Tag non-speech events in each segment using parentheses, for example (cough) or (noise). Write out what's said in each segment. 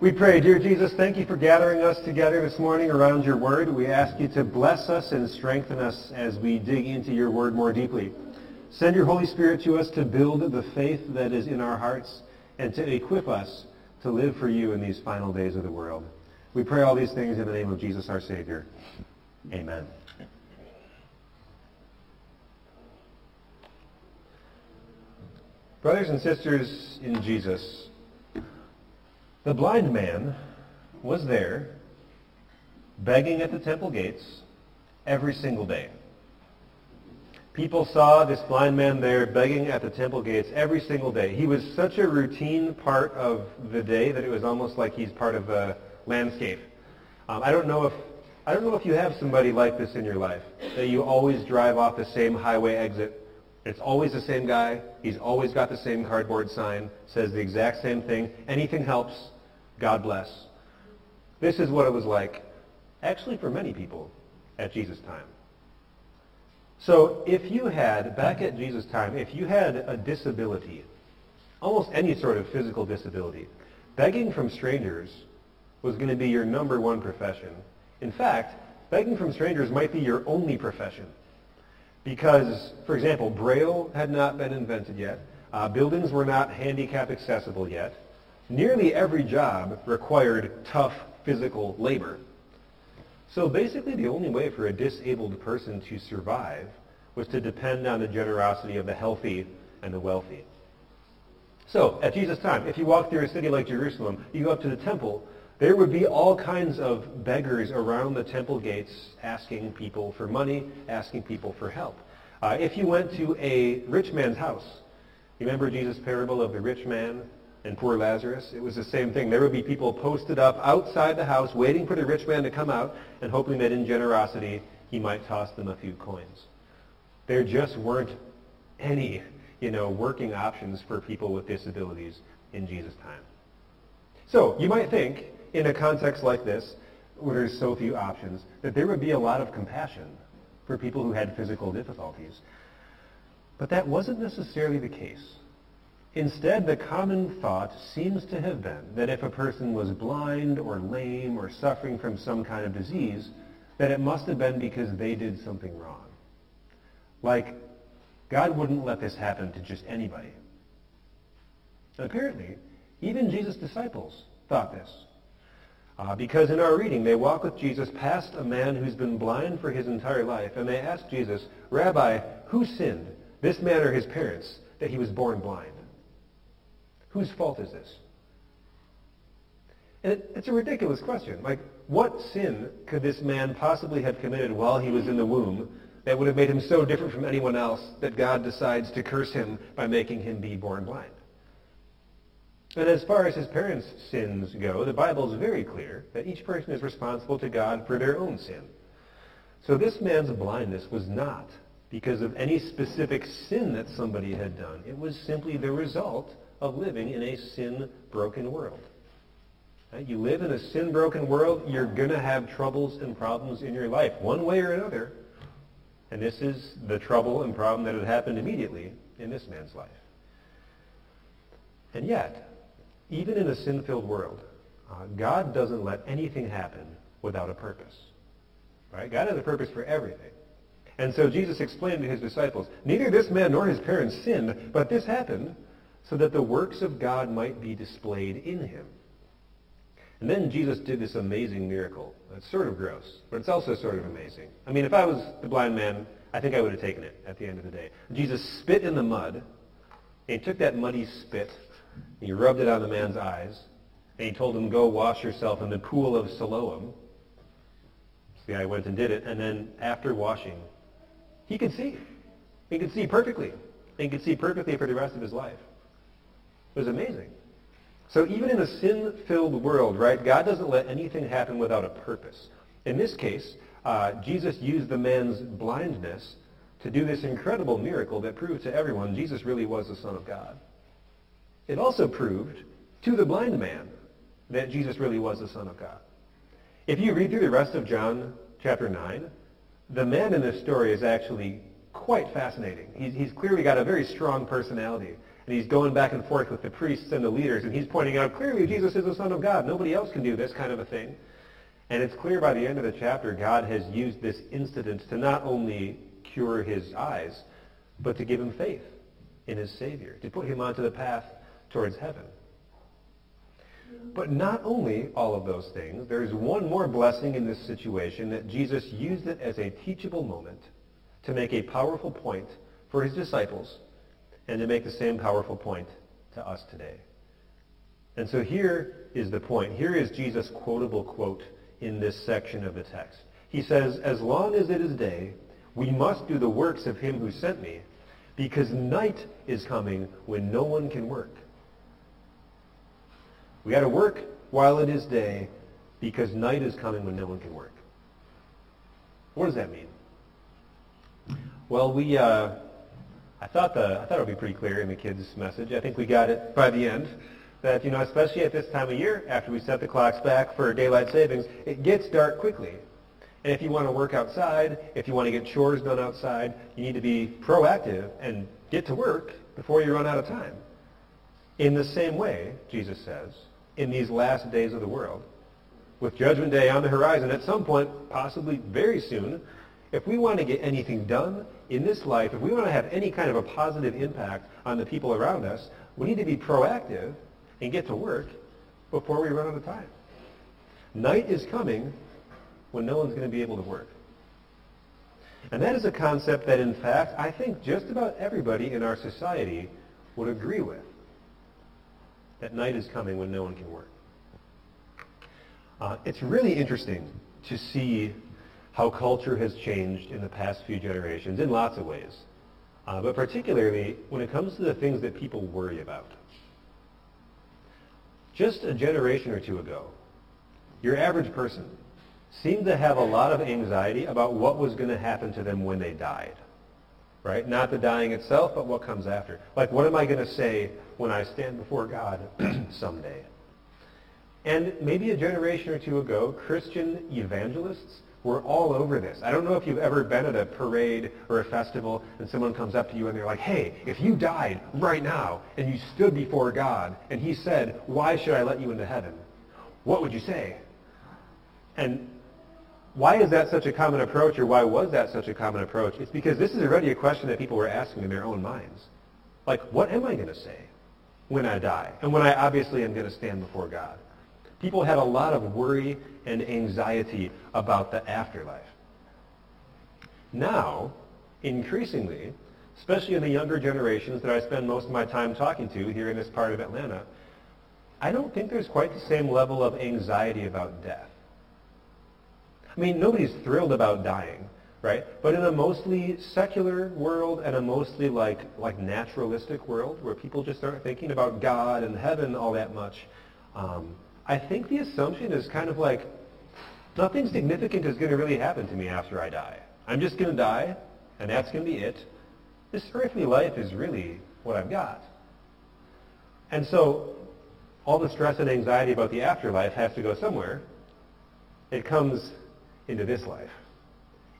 We pray, dear Jesus, thank you for gathering us together this morning around your word. We ask you to bless us and strengthen us as we dig into your word more deeply. Send your Holy Spirit to us to build the faith that is in our hearts and to equip us to live for you in these final days of the world. We pray all these things in the name of Jesus our Savior. Amen. Brothers and sisters in Jesus, the blind man was there begging at the temple gates every single day. People saw this blind man there begging at the temple gates every single day. He was such a routine part of the day that it was almost like he's part of the landscape. Um, I don't know if I don't know if you have somebody like this in your life that you always drive off the same highway exit it's always the same guy. He's always got the same cardboard sign, says the exact same thing. Anything helps. God bless. This is what it was like, actually for many people at Jesus' time. So if you had, back at Jesus' time, if you had a disability, almost any sort of physical disability, begging from strangers was going to be your number one profession. In fact, begging from strangers might be your only profession because, for example, Braille had not been invented yet. Uh, buildings were not handicap accessible yet. Nearly every job required tough physical labor. So basically the only way for a disabled person to survive was to depend on the generosity of the healthy and the wealthy. So at Jesus' time, if you walk through a city like Jerusalem, you go up to the temple, there would be all kinds of beggars around the temple gates asking people for money, asking people for help. Uh, if you went to a rich man's house, remember Jesus' parable of the rich man and poor Lazarus? It was the same thing. There would be people posted up outside the house waiting for the rich man to come out and hoping that in generosity he might toss them a few coins. There just weren't any, you know, working options for people with disabilities in Jesus' time. So you might think, in a context like this, where there's so few options, that there would be a lot of compassion for people who had physical difficulties. But that wasn't necessarily the case. Instead, the common thought seems to have been that if a person was blind or lame or suffering from some kind of disease, that it must have been because they did something wrong. Like, God wouldn't let this happen to just anybody. apparently, even Jesus' disciples thought this. Uh, because in our reading, they walk with Jesus past a man who's been blind for his entire life, and they ask Jesus, Rabbi, who sinned, this man or his parents, that he was born blind? Whose fault is this? And it, it's a ridiculous question. Like, what sin could this man possibly have committed while he was in the womb that would have made him so different from anyone else that God decides to curse him by making him be born blind? And as far as his parents' sins go, the Bible is very clear that each person is responsible to God for their own sin. So this man's blindness was not because of any specific sin that somebody had done. It was simply the result of living in a sin-broken world. You live in a sin-broken world, you're going to have troubles and problems in your life, one way or another. And this is the trouble and problem that had happened immediately in this man's life. And yet, even in a sin-filled world, uh, God doesn't let anything happen without a purpose. Right? God has a purpose for everything. And so Jesus explained to his disciples, neither this man nor his parents sinned, but this happened so that the works of God might be displayed in him. And then Jesus did this amazing miracle. It's sort of gross, but it's also sort of amazing. I mean, if I was the blind man, I think I would have taken it at the end of the day. Jesus spit in the mud, and he took that muddy spit and he rubbed it on the man's eyes, and he told him, go wash yourself in the pool of Siloam. So the guy went and did it, and then after washing, he could see. He could see perfectly. He could see perfectly for the rest of his life. Was amazing. So even in a sin-filled world, right, God doesn't let anything happen without a purpose. In this case, uh, Jesus used the man's blindness to do this incredible miracle that proved to everyone Jesus really was the Son of God. It also proved to the blind man that Jesus really was the Son of God. If you read through the rest of John chapter 9, the man in this story is actually quite fascinating. He's, he's clearly got a very strong personality. And he's going back and forth with the priests and the leaders, and he's pointing out, clearly Jesus is the Son of God. Nobody else can do this kind of a thing. And it's clear by the end of the chapter, God has used this incident to not only cure his eyes, but to give him faith in his Savior, to put him onto the path towards heaven. But not only all of those things, there is one more blessing in this situation that Jesus used it as a teachable moment to make a powerful point for his disciples and to make the same powerful point to us today. And so here is the point. Here is Jesus' quotable quote in this section of the text. He says, As long as it is day, we must do the works of him who sent me, because night is coming when no one can work. We got to work while it is day, because night is coming when no one can work. What does that mean? Well, we, uh, I thought the, I thought it would be pretty clear in the kids' message. I think we got it by the end. That, you know, especially at this time of year, after we set the clocks back for daylight savings, it gets dark quickly. And if you want to work outside, if you want to get chores done outside, you need to be proactive and get to work before you run out of time. In the same way, Jesus says, in these last days of the world, with Judgment Day on the horizon at some point, possibly very soon, if we want to get anything done in this life, if we want to have any kind of a positive impact on the people around us, we need to be proactive and get to work before we run out of time. Night is coming when no one's going to be able to work. And that is a concept that, in fact, I think just about everybody in our society would agree with. That night is coming when no one can work. Uh, it's really interesting to see how culture has changed in the past few generations in lots of ways. Uh, but particularly when it comes to the things that people worry about. Just a generation or two ago, your average person seemed to have a lot of anxiety about what was going to happen to them when they died. Right? Not the dying itself, but what comes after. Like, what am I going to say when I stand before God (clears throat) someday? And maybe a generation or two ago, Christian evangelists were all over this. I don't know if you've ever been at a parade or a festival and someone comes up to you and they're like, hey, if you died right now and you stood before God and he said, why should I let you into heaven? What would you say? And why is that such a common approach or why was that such a common approach? It's because this is already a question that people were asking in their own minds. Like, what am I going to say when I die? And when I obviously am going to stand before God? People had a lot of worry and anxiety about the afterlife. Now, increasingly, especially in the younger generations that I spend most of my time talking to here in this part of Atlanta, I don't think there's quite the same level of anxiety about death. I mean, nobody's thrilled about dying, right? But in a mostly secular world and a mostly like, like naturalistic world where people just aren't thinking about God and heaven all that much, um, I think the assumption is kind of like, nothing significant is going to really happen to me after I die. I'm just going to die, and that's going to be it. This earthly life is really what I've got. And so all the stress and anxiety about the afterlife has to go somewhere. It comes into this life.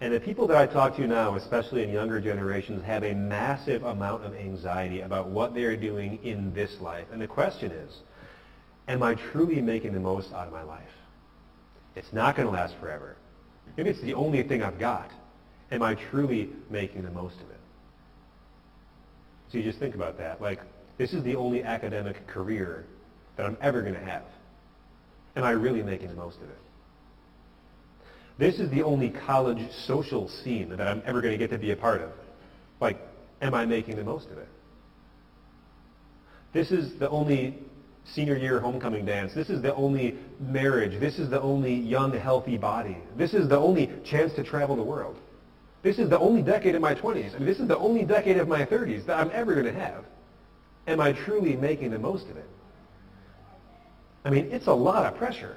And the people that I talk to now, especially in younger generations, have a massive amount of anxiety about what they're doing in this life. And the question is, am I truly making the most out of my life? It's not going to last forever. Maybe it's the only thing I've got. Am I truly making the most of it? So you just think about that. Like, this is the only academic career that I'm ever going to have. Am I really making the most of it? This is the only college social scene that I'm ever going to get to be a part of. Like, am I making the most of it? This is the only senior year homecoming dance. This is the only marriage. This is the only young, healthy body. This is the only chance to travel the world. This is the only decade of my 20s. I mean, this is the only decade of my 30s that I'm ever going to have. Am I truly making the most of it? I mean, it's a lot of pressure.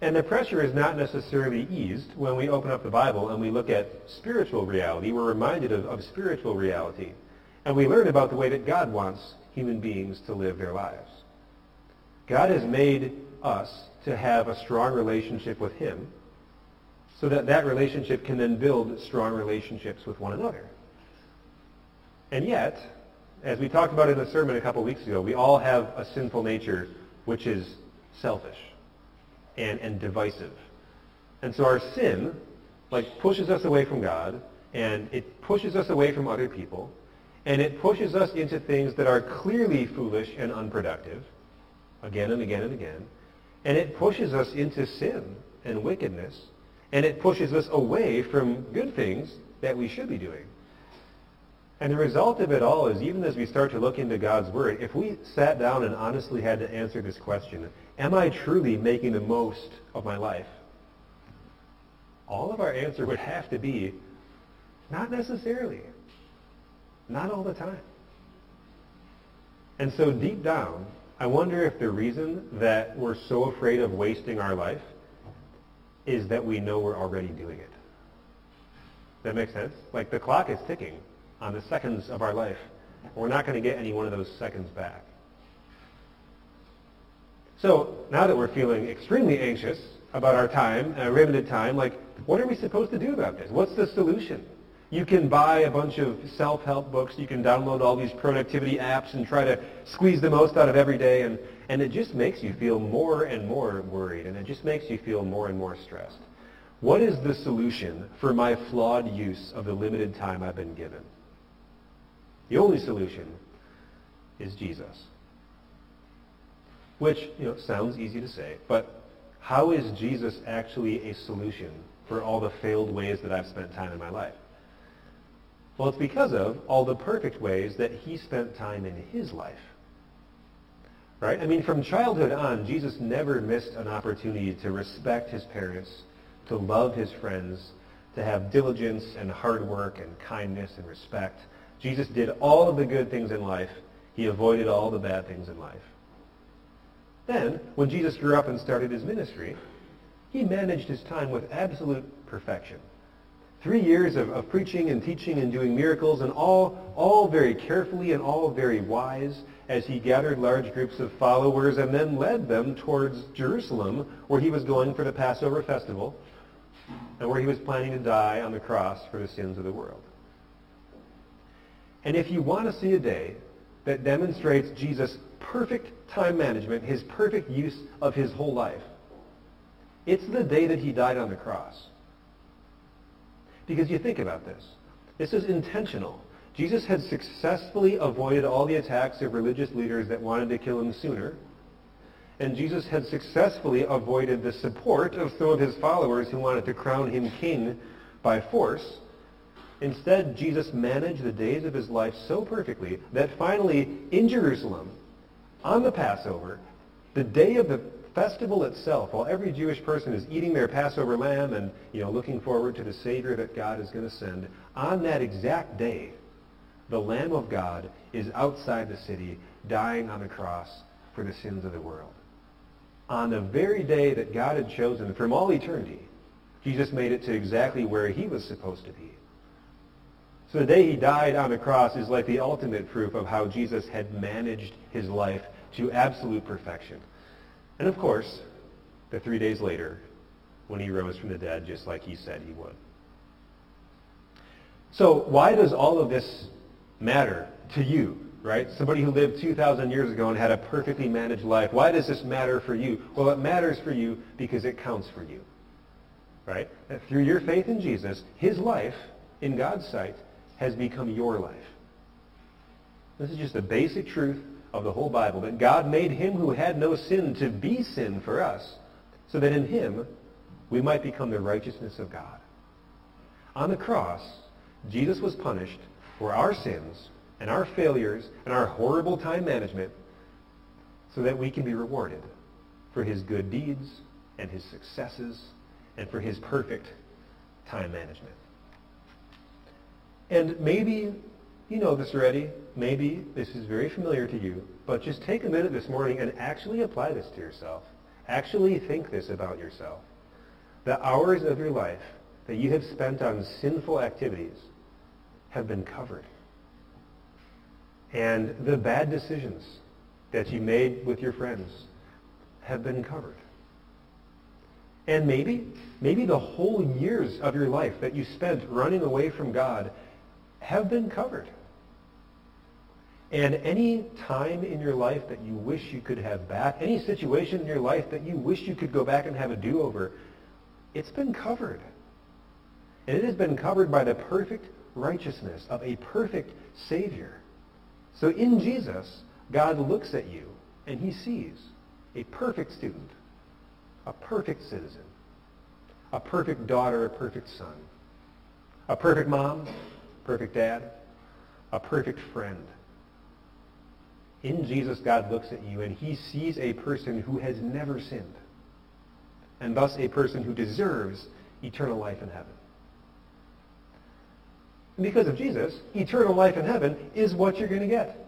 And the pressure is not necessarily eased when we open up the Bible and we look at spiritual reality. We're reminded of, of spiritual reality. And we learn about the way that God wants human beings to live their lives. God has made us to have a strong relationship with him so that that relationship can then build strong relationships with one another. And yet, as we talked about in the sermon a couple weeks ago, we all have a sinful nature which is selfish and, and divisive. And so our sin, like, pushes us away from God, and it pushes us away from other people, and it pushes us into things that are clearly foolish and unproductive, again and again and again, and it pushes us into sin and wickedness, and it pushes us away from good things that we should be doing. And the result of it all is even as we start to look into God's Word, if we sat down and honestly had to answer this question, am I truly making the most of my life? All of our answer would have to be, not necessarily. Not all the time. And so deep down, I wonder if the reason that we're so afraid of wasting our life is that we know we're already doing it. That makes sense? Like the clock is ticking on the seconds of our life. We're not going to get any one of those seconds back. So now that we're feeling extremely anxious about our time, uh, limited time, like what are we supposed to do about this? What's the solution? You can buy a bunch of self-help books. You can download all these productivity apps and try to squeeze the most out of every day. And, and it just makes you feel more and more worried. And it just makes you feel more and more stressed. What is the solution for my flawed use of the limited time I've been given? The only solution is Jesus. Which, you know, sounds easy to say, but how is Jesus actually a solution for all the failed ways that I've spent time in my life? Well, it's because of all the perfect ways that he spent time in his life. Right? I mean, from childhood on, Jesus never missed an opportunity to respect his parents, to love his friends, to have diligence and hard work and kindness and respect. Jesus did all of the good things in life. He avoided all the bad things in life. Then, when Jesus grew up and started his ministry, he managed his time with absolute perfection. Three years of, of preaching and teaching and doing miracles, and all, all very carefully and all very wise as he gathered large groups of followers and then led them towards Jerusalem, where he was going for the Passover festival, and where he was planning to die on the cross for the sins of the world. And if you want to see a day that demonstrates Jesus' perfect time management, his perfect use of his whole life, it's the day that he died on the cross. Because you think about this. This is intentional. Jesus had successfully avoided all the attacks of religious leaders that wanted to kill him sooner. And Jesus had successfully avoided the support of some of his followers who wanted to crown him king by force. Instead, Jesus managed the days of his life so perfectly that finally in Jerusalem, on the Passover, the day of the festival itself, while every Jewish person is eating their Passover lamb and you know looking forward to the Savior that God is going to send, on that exact day, the Lamb of God is outside the city, dying on the cross for the sins of the world. On the very day that God had chosen from all eternity, Jesus made it to exactly where he was supposed to be. So the day he died on the cross is like the ultimate proof of how Jesus had managed his life to absolute perfection. And of course, the three days later, when he rose from the dead, just like he said he would. So why does all of this matter to you, right? Somebody who lived 2,000 years ago and had a perfectly managed life. Why does this matter for you? Well, it matters for you because it counts for you, right? That through your faith in Jesus, his life, in God's sight, has become your life. This is just a basic truth of the whole Bible, that God made him who had no sin to be sin for us, so that in him we might become the righteousness of God. On the cross, Jesus was punished for our sins and our failures and our horrible time management so that we can be rewarded for his good deeds and his successes and for his perfect time management. And maybe you know this already. Maybe this is very familiar to you. But just take a minute this morning and actually apply this to yourself. Actually think this about yourself. The hours of your life that you have spent on sinful activities have been covered. And the bad decisions that you made with your friends have been covered. And maybe, maybe the whole years of your life that you spent running away from God have been covered. And any time in your life that you wish you could have back, any situation in your life that you wish you could go back and have a do-over, it's been covered. And it has been covered by the perfect righteousness of a perfect Savior. So in Jesus, God looks at you and he sees a perfect student, a perfect citizen, a perfect daughter, a perfect son, a perfect mom, perfect dad, a perfect friend. In Jesus, God looks at you and he sees a person who has never sinned, and thus a person who deserves eternal life in heaven. Because of Jesus, eternal life in heaven is what you're going to get.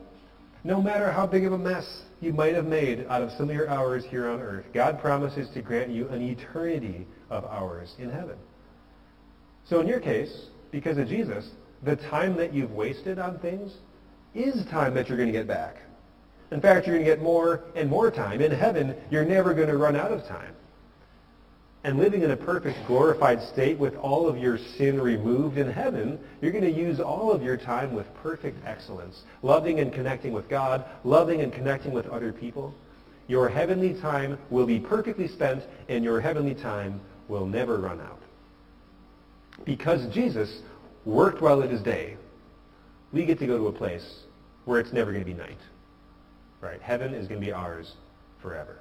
No matter how big of a mess you might have made out of some of your hours here on earth, God promises to grant you an eternity of hours in heaven. So in your case, because of Jesus, the time that you've wasted on things is time that you're going to get back. In fact, you're going to get more and more time. In heaven, you're never going to run out of time and living in a perfect glorified state with all of your sin removed in heaven, you're going to use all of your time with perfect excellence, loving and connecting with God, loving and connecting with other people. Your heavenly time will be perfectly spent, and your heavenly time will never run out. Because Jesus worked while it is day, we get to go to a place where it's never going to be night. Right? Heaven is going to be ours forever.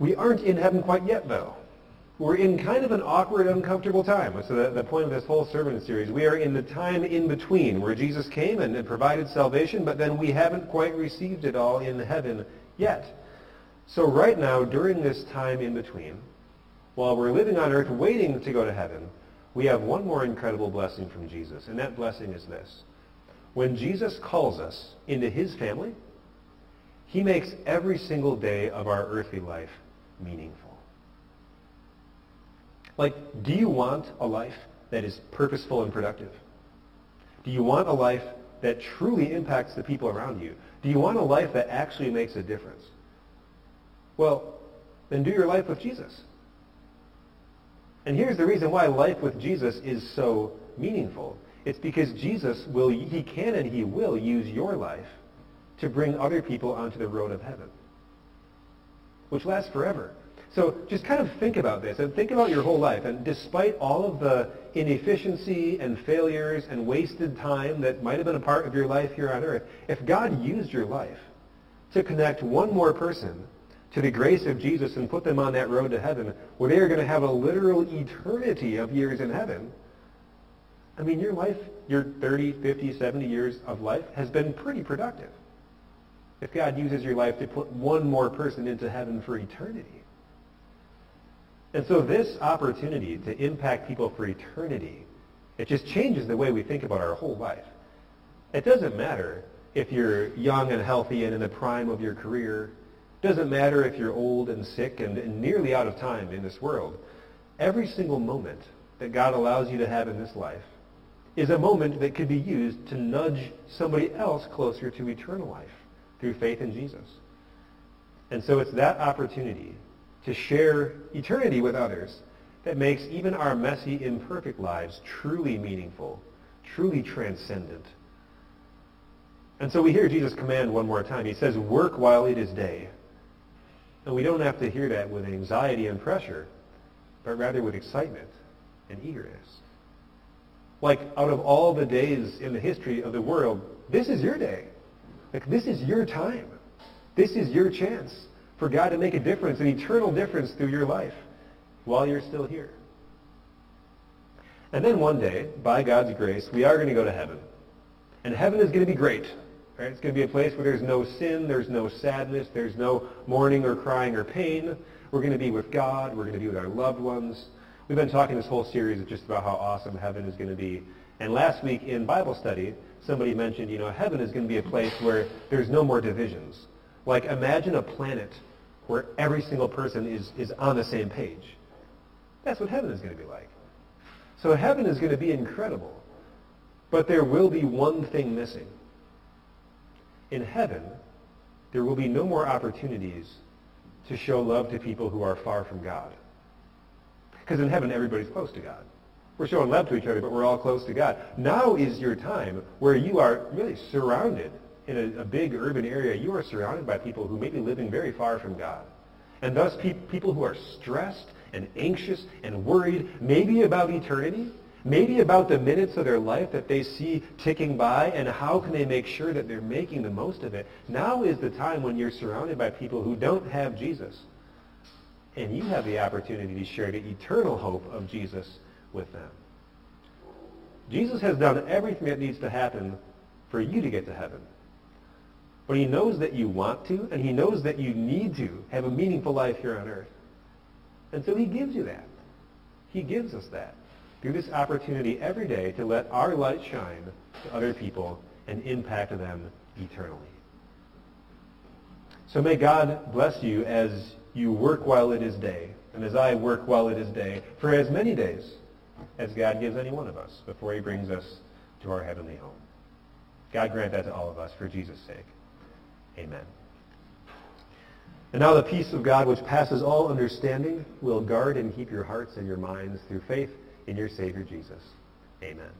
We aren't in heaven quite yet, though. We're in kind of an awkward, uncomfortable time. So the, the point of this whole sermon series, we are in the time in between where Jesus came and, and provided salvation, but then we haven't quite received it all in heaven yet. So right now, during this time in between, while we're living on earth waiting to go to heaven, we have one more incredible blessing from Jesus, and that blessing is this. When Jesus calls us into his family, he makes every single day of our earthly life meaningful. Like, do you want a life that is purposeful and productive? Do you want a life that truly impacts the people around you? Do you want a life that actually makes a difference? Well, then do your life with Jesus. And here's the reason why life with Jesus is so meaningful. It's because Jesus will, he can and he will use your life to bring other people onto the road of heaven, which lasts forever. So just kind of think about this and think about your whole life. And despite all of the inefficiency and failures and wasted time that might have been a part of your life here on earth, if God used your life to connect one more person to the grace of Jesus and put them on that road to heaven, where they are going to have a literal eternity of years in heaven, I mean, your life, your 30, 50, 70 years of life has been pretty productive. If God uses your life to put one more person into heaven for eternity. And so this opportunity to impact people for eternity, it just changes the way we think about our whole life. It doesn't matter if you're young and healthy and in the prime of your career. It doesn't matter if you're old and sick and, and nearly out of time in this world. Every single moment that God allows you to have in this life is a moment that could be used to nudge somebody else closer to eternal life through faith in Jesus. And so it's that opportunity to share eternity with others that makes even our messy, imperfect lives truly meaningful, truly transcendent. And so we hear Jesus command one more time. He says, work while it is day. And we don't have to hear that with anxiety and pressure, but rather with excitement and eagerness. Like out of all the days in the history of the world, this is your day. Like this is your time. This is your chance for God to make a difference, an eternal difference through your life while you're still here. And then one day, by God's grace, we are going to go to heaven. And heaven is going to be great. Right? It's going to be a place where there's no sin, there's no sadness, there's no mourning or crying or pain. We're going to be with God. We're going to be with our loved ones. We've been talking this whole series just about how awesome heaven is going to be. And last week in Bible study, somebody mentioned, you know, heaven is going to be a place where there's no more divisions. Like imagine a planet where every single person is, is on the same page. That's what heaven is going to be like. So heaven is going to be incredible. But there will be one thing missing. In heaven, there will be no more opportunities to show love to people who are far from God. Because in heaven, everybody's close to God. We're showing love to each other, but we're all close to God. Now is your time where you are really surrounded in a, a big urban area. You are surrounded by people who may be living very far from God. And thus pe- people who are stressed and anxious and worried, maybe about eternity, maybe about the minutes of their life that they see ticking by, and how can they make sure that they're making the most of it. Now is the time when you're surrounded by people who don't have Jesus. And you have the opportunity to share the eternal hope of Jesus with them. Jesus has done everything that needs to happen for you to get to heaven. But he knows that you want to, and he knows that you need to have a meaningful life here on earth. And so he gives you that. He gives us that through this opportunity every day to let our light shine to other people and impact them eternally. So may God bless you as you work while it is day, and as I work while it is day, for as many days as God gives any one of us before he brings us to our heavenly home. God grant that to all of us for Jesus' sake. Amen. And now the peace of God, which passes all understanding, will guard and keep your hearts and your minds through faith in your Savior Jesus. Amen.